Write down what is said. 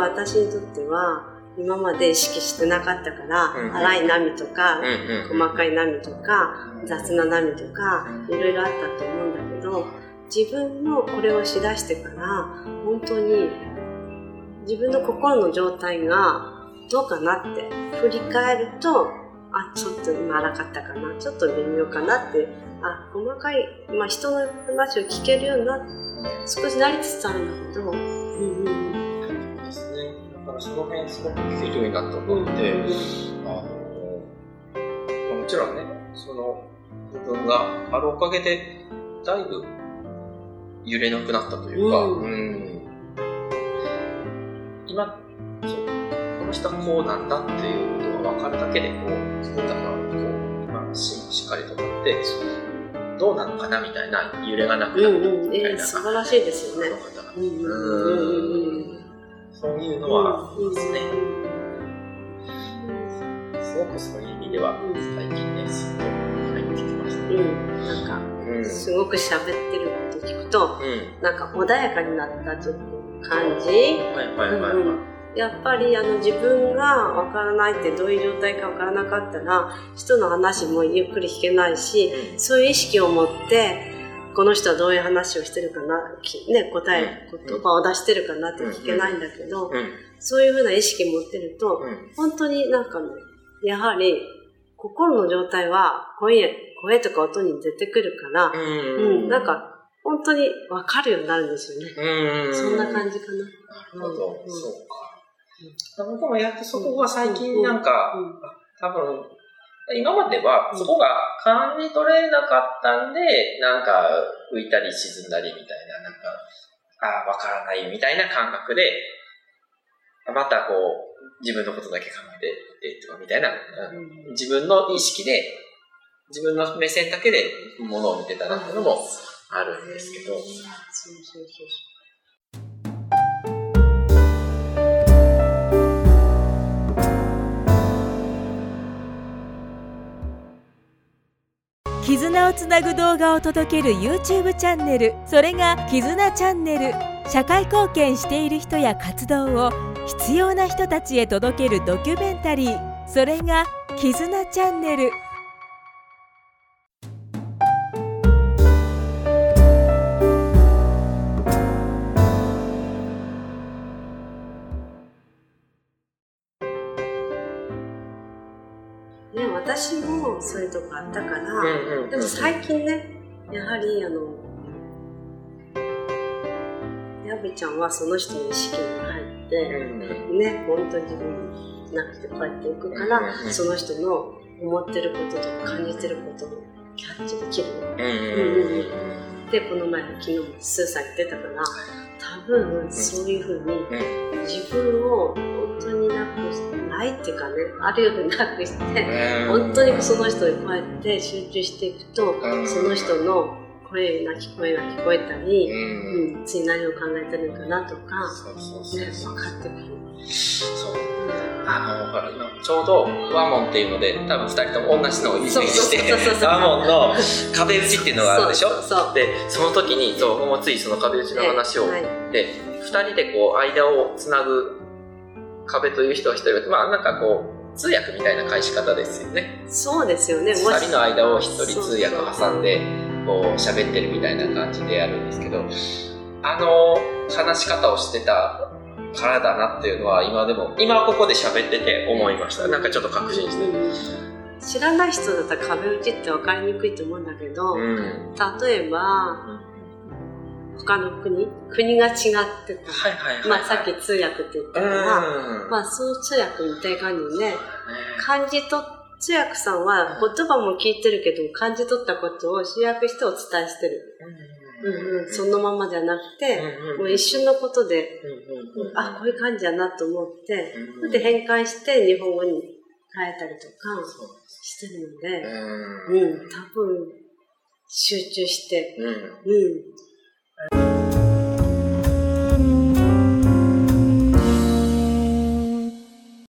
私にとっては今まで意識してなかったから、うんうん荒い波とか、うんうん。細かい波とか雑な波とかいろいろあったと思うんだけど自分もこれをしだしてから本当に自分の心の状態がどうかなって振り返るとあちょっと今荒かったかなちょっと微妙かなってあ細かい、まあ、人の話を聞けるようにな少しなりつつあるんだけど、その辺すごく聞けるようになったとうん。思って、あの、まあもちろんね、その部分があるおかげで、だいぶ揺れなくなったというか、うん。うん。今、そう、この人はこうなんだっていうことが分かるだけで、こう、自分たちがこう、まあ、ししっかりとなって、どうなのかなみたいな揺れがなくなったうんうんみたいな。えー素晴らしいですよね。うんうんうんうんそういうのはありますね。すごくそういう意味では、最近ね、すごく入ってきましたね。うん、なんかうん。すごく喋ってること聞くとうん。なんか穏やかになったちょっと感じ、はいはいはいはい。うんうんやっぱりあの自分がわからないってどういう状態かわからなかったら人の話もゆっくり聞けないしうんそういう意識を持ってこの人はどういう話をしてるかな、きね、答え、うん言葉を出してるかなって聞けないんだけど、うん。そういうふうな意識持ってると、うん。本当になんかね、やはり心の状態は声や声とか音に出てくるから、ううん、ん。なんか本当に分かるようになるんですよね。うん。そんな感じかな。なるほど、うんそうか。僕もやってそこが最近なんか、うん多分、今まではうん。そこが感じ取れなかったんで、なんか浮いたり沈んだりみたいな、なんか、ああ、わからないみたいな感覚で、またこう、自分のことだけ考えていってとかみたいな、うん。自分の意識で、自分の目線だけでものを見てたなっていうのもあるんですけど、そうそうそう絆をつなぐ動画を届ける YouTube チャンネル。それが「絆チャンネル」社会貢献している人や活動を必要な人たちへ届けるドキュメンタリー。それが「絆チャンネル」ね、私もそういうとこあったから、うんうんでも最近ね、やはりあの、やぶちゃんはその人の意識に入って、うんね、本当に自分なくてこうやっていくから、うんその人の思ってることとか感じてることをキャッチできる。うんうんで、この前、昨日もスーさん言ってたから、多分そういうふうにうん自分を本当になくして、ないっていうかね、あるようになくして、本当にその人にこうやって集中していくと、うん。その人の声な聞こえが聞こえたり、うん。うん、次何を考えてるのかなとか、ね、分かってくる。そうあのほら今ちょうどワモンっていうので多分2人とも同じのをイメージしてそうそうそうそうワモンの壁打ちっていうのがあるでしょ？そうでその時にそう僕もついその壁打ちの話を、はいで2人でこう間をつなぐ壁という人は1人まあなんかこう通訳みたいな返し方ですよね。そうですよね、もし2人の間を1人通訳挟んでこう喋ってるみたいな感じでやるんですけどあの話し方をしてたからだなっていうのは今でも今ここで喋ってて思いました。なんかちょっと確信して。るうん知らない人だったら壁打ちって分かりにくいと思うんだけど、うん。例えば、他の国国が違ってた。はいはいはいまあさっき通訳って言ったうん。から、まあそう通訳みたいな感じでね、感じ取っ通訳さんは言葉も聞いてるけど、感じ取ったことを集約してお伝えしてる。うんうん、そのままじゃなくて、もう一瞬のことで、あ、こういう感じやなと思って、それで変換して日本語に変えたりとかしてるので、うん、多分集中して、うん。うん、